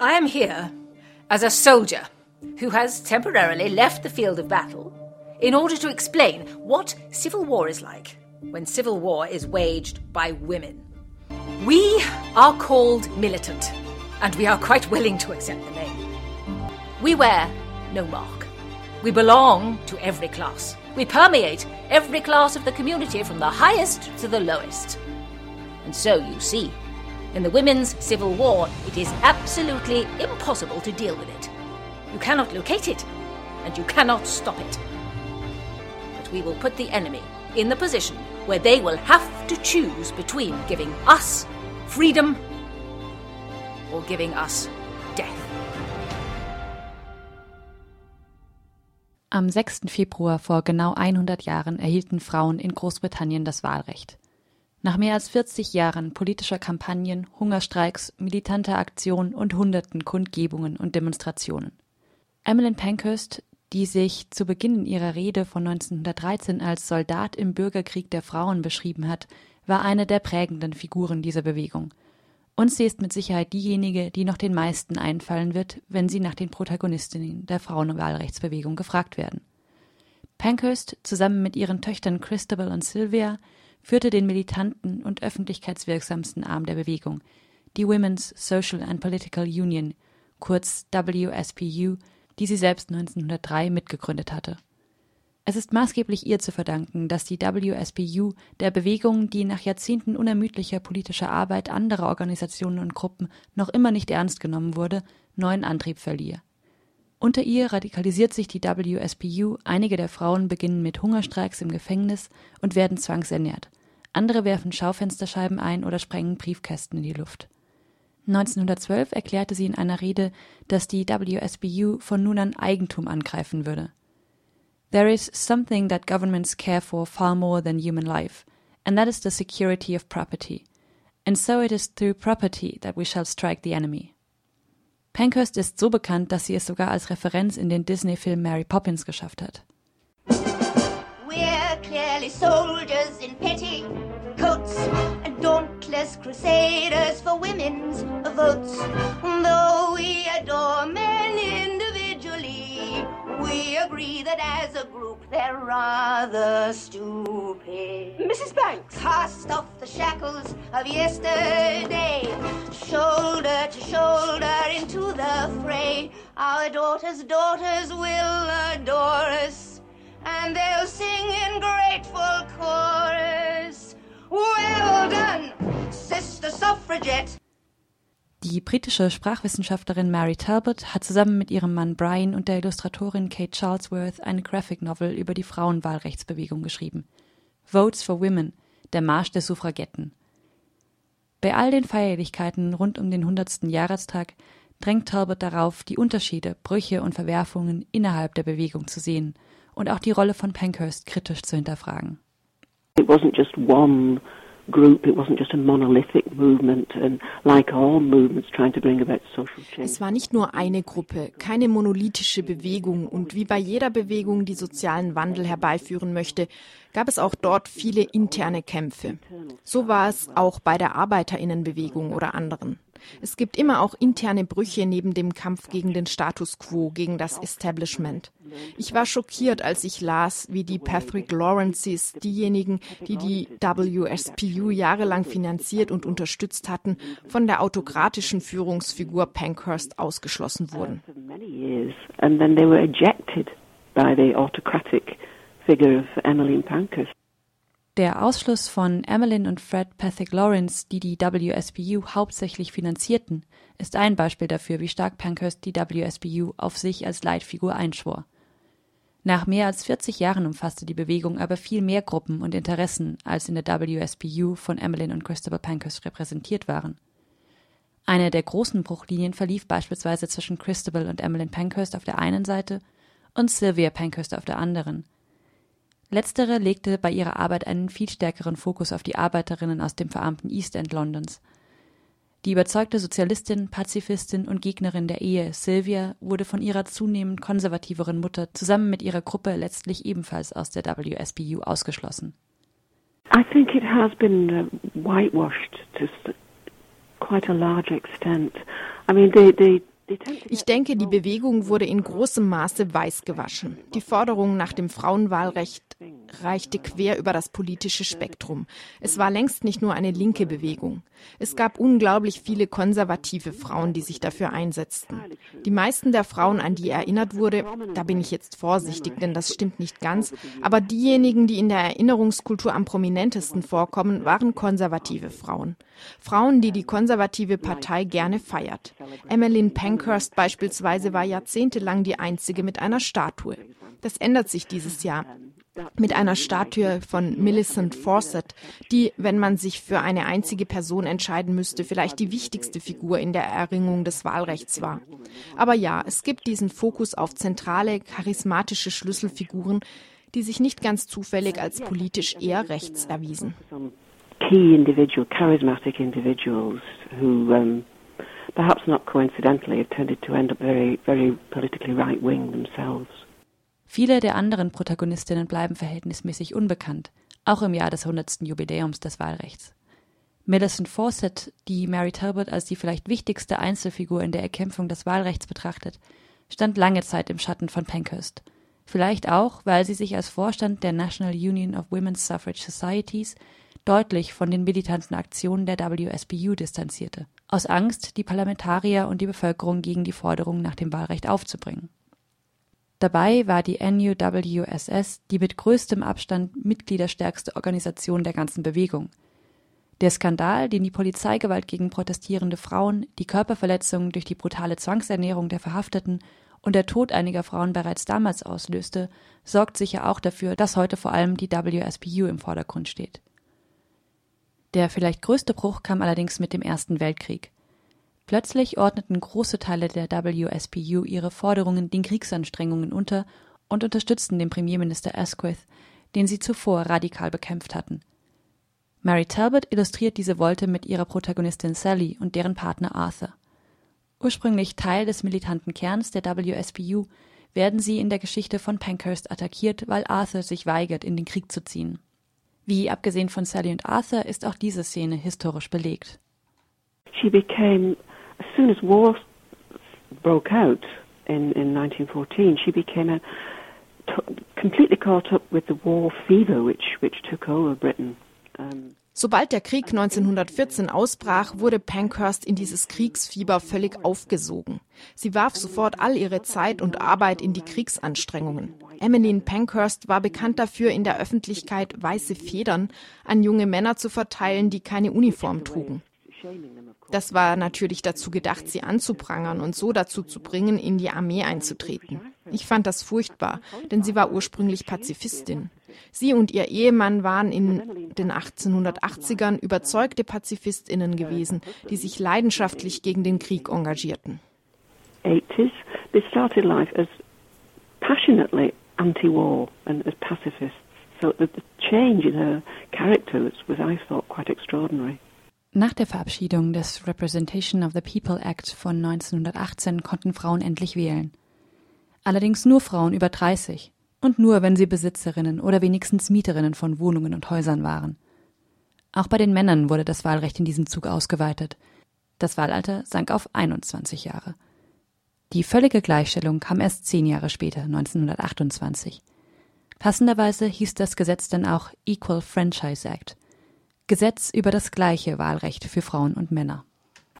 I am here as a soldier who has temporarily left the field of battle in order to explain what civil war is like when civil war is waged by women. We are called militant, and we are quite willing to accept the name. We wear no mark. We belong to every class. We permeate every class of the community from the highest to the lowest. And so, you see, in the women's civil war, it is absolutely impossible to deal with it. You cannot locate it, and you cannot stop it. But we will put the enemy in the position where they will have to choose between giving us freedom or giving us death. Am 6. Februar vor genau 100 Jahren erhielten Frauen in Großbritannien das Wahlrecht. Nach mehr als 40 Jahren politischer Kampagnen, Hungerstreiks, militanter Aktionen und hunderten Kundgebungen und Demonstrationen. Emmeline Pankhurst, die sich zu Beginn ihrer Rede von 1913 als Soldat im Bürgerkrieg der Frauen beschrieben hat, war eine der prägenden Figuren dieser Bewegung. Und sie ist mit Sicherheit diejenige, die noch den meisten einfallen wird, wenn sie nach den Protagonistinnen der Frauenwahlrechtsbewegung gefragt werden. Pankhurst, zusammen mit ihren Töchtern Christabel und Sylvia, führte den militanten und öffentlichkeitswirksamsten Arm der Bewegung, die Women's Social and Political Union, kurz WSPU, die sie selbst 1903 mitgegründet hatte. Es ist maßgeblich ihr zu verdanken, dass die WSPU der Bewegung, die nach Jahrzehnten unermüdlicher politischer Arbeit anderer Organisationen und Gruppen noch immer nicht ernst genommen wurde, neuen Antrieb verlieh. Unter ihr radikalisiert sich die WSPU, einige der Frauen beginnen mit Hungerstreiks im Gefängnis und werden zwangsernährt. Andere werfen Schaufensterscheiben ein oder sprengen Briefkästen in die Luft. 1912 erklärte sie in einer Rede, dass die WSBU von nun an Eigentum angreifen würde. There is something that governments care for far more than human life, and that is the security of property. And so it is through property that we shall strike the enemy. Pankhurst ist so bekannt, dass sie es sogar als Referenz in den Disney-Film Mary Poppins geschafft hat. We're clearly soldiers in petty coats and dauntless crusaders for women's votes. Though we they're rather stupid. Mrs. Banks! Cast off the shackles of yesterday, shoulder to shoulder into the fray. Our daughters' daughters will adore us, and they'll sing in grateful chorus. Well done, Sister Suffragette! Die britische Sprachwissenschaftlerin Mary Talbot hat zusammen mit ihrem Mann Brian und der Illustratorin Kate Charlesworth eine Graphic Novel über die Frauenwahlrechtsbewegung geschrieben. Votes for Women, der Marsch der Suffragetten. Bei all den Feierlichkeiten rund um den 100. Jahrestag drängt Talbot darauf, die Unterschiede, Brüche und Verwerfungen innerhalb der Bewegung zu sehen und auch die Rolle von Pankhurst kritisch zu hinterfragen. It wasn't just one Es war nicht nur eine Gruppe, keine monolithische Bewegung und wie bei jeder Bewegung, die sozialen Wandel herbeiführen möchte, gab es auch dort viele interne Kämpfe. So war es auch bei der Arbeiterinnenbewegung oder anderen. Es gibt immer auch interne Brüche neben dem Kampf gegen den Status quo, gegen das Establishment. Ich war schockiert, als ich las, wie die Patrick Lawrences, diejenigen, die die WSPU jahrelang finanziert und unterstützt hatten, von der autokratischen Führungsfigur Pankhurst ausgeschlossen wurden. By the autocratic figure of Emmeline Pankhurst. Der Ausschluss von Emmeline und Fred Pethick Lawrence, die die WSBU hauptsächlich finanzierten, ist ein Beispiel dafür, wie stark Pankhurst die WSBU auf sich als Leitfigur einschwor. Nach mehr als 40 Jahren umfasste die Bewegung aber viel mehr Gruppen und Interessen, als in der WSBU von Emmeline und Christabel Pankhurst repräsentiert waren. Eine der großen Bruchlinien verlief beispielsweise zwischen Christabel und Emmeline Pankhurst auf der einen Seite und Sylvia Pankhurst auf der anderen. Letztere legte bei ihrer Arbeit einen viel stärkeren Fokus auf die Arbeiterinnen aus dem verarmten East End Londons. Die überzeugte Sozialistin, Pazifistin und Gegnerin der Ehe Sylvia wurde von ihrer zunehmend konservativeren Mutter zusammen mit ihrer Gruppe letztlich ebenfalls aus der WSBU ausgeschlossen. I think it has been uh, whitewashed to quite a large extent. I mean, the, the Ich denke, die Bewegung wurde in großem Maße weiß gewaschen. Die Forderung nach dem Frauenwahlrecht reichte quer über das politische Spektrum. Es war längst nicht nur eine linke Bewegung. Es gab unglaublich viele konservative Frauen, die sich dafür einsetzten. Die meisten der Frauen, an die erinnert wurde, da bin ich jetzt vorsichtig, denn das stimmt nicht ganz, aber diejenigen, die in der Erinnerungskultur am prominentesten vorkommen, waren konservative Frauen. Frauen, die die konservative Partei gerne feiert. Emmeline Pankhurst beispielsweise war jahrzehntelang die einzige mit einer Statue. Das ändert sich dieses Jahr mit einer Statue von Millicent Fawcett, die, wenn man sich für eine einzige Person entscheiden müsste, vielleicht die wichtigste Figur in der Erringung des Wahlrechts war. Aber ja, es gibt diesen Fokus auf zentrale, charismatische Schlüsselfiguren, die sich nicht ganz zufällig als politisch eher rechts erwiesen. Key individual, charismatic individuals who um, perhaps not coincidentally tended to end up very, very politically right wing themselves. Viele der anderen Protagonistinnen bleiben verhältnismäßig unbekannt, auch im Jahr des 100. Jubiläums des Wahlrechts. Millicent Fawcett, die Mary Talbot als die vielleicht wichtigste Einzelfigur in der Erkämpfung des Wahlrechts betrachtet, stand lange Zeit im Schatten von Pankhurst. Vielleicht auch, weil sie sich als Vorstand der National Union of Women's Suffrage Societies deutlich von den militanten Aktionen der WSPU distanzierte, aus Angst, die Parlamentarier und die Bevölkerung gegen die Forderung nach dem Wahlrecht aufzubringen. Dabei war die NUWSS die mit größtem Abstand mitgliederstärkste Organisation der ganzen Bewegung. Der Skandal, den die Polizeigewalt gegen protestierende Frauen, die Körperverletzungen durch die brutale Zwangsernährung der Verhafteten und der Tod einiger Frauen bereits damals auslöste, sorgt sicher auch dafür, dass heute vor allem die WSPU im Vordergrund steht. Der vielleicht größte Bruch kam allerdings mit dem Ersten Weltkrieg. Plötzlich ordneten große Teile der WSPU ihre Forderungen den Kriegsanstrengungen unter und unterstützten den Premierminister Asquith, den sie zuvor radikal bekämpft hatten. Mary Talbot illustriert diese Wolte mit ihrer Protagonistin Sally und deren Partner Arthur. Ursprünglich Teil des militanten Kerns der WSPU, werden sie in der Geschichte von Pankhurst attackiert, weil Arthur sich weigert, in den Krieg zu ziehen. Wie abgesehen von Sally und Arthur ist auch diese Szene historisch belegt. She became as soon as war broke out in, in 1914, she became a, completely caught up with the war fever which, which took over Britain. Um, Sobald der Krieg 1914 ausbrach, wurde Pankhurst in dieses Kriegsfieber völlig aufgesogen. Sie warf sofort all ihre Zeit und Arbeit in die Kriegsanstrengungen. Emmeline Pankhurst war bekannt dafür, in der Öffentlichkeit weiße Federn an junge Männer zu verteilen, die keine Uniform trugen. Das war natürlich dazu gedacht, sie anzuprangern und so dazu zu bringen, in die Armee einzutreten. Ich fand das furchtbar, denn sie war ursprünglich Pazifistin. Sie und ihr Ehemann waren in den 1880ern überzeugte Pazifistinnen gewesen, die sich leidenschaftlich gegen den Krieg engagierten. 80s, they started life as passionately anti-war and as pacifists. So the, the change in her character was, was, I thought, quite extraordinary. Nach der Verabschiedung des Representation of the People Act von 1918 konnten Frauen endlich wählen. Allerdings nur Frauen über 30 und nur, wenn sie Besitzerinnen oder wenigstens Mieterinnen von Wohnungen und Häusern waren. Auch bei den Männern wurde das Wahlrecht in diesem Zug ausgeweitet. Das Wahlalter sank auf 21 Jahre. Die völlige Gleichstellung kam erst zehn Jahre später, 1928. Passenderweise hieß das Gesetz dann auch Equal Franchise Act. Gesetz über das gleiche Wahlrecht für Frauen und Männer.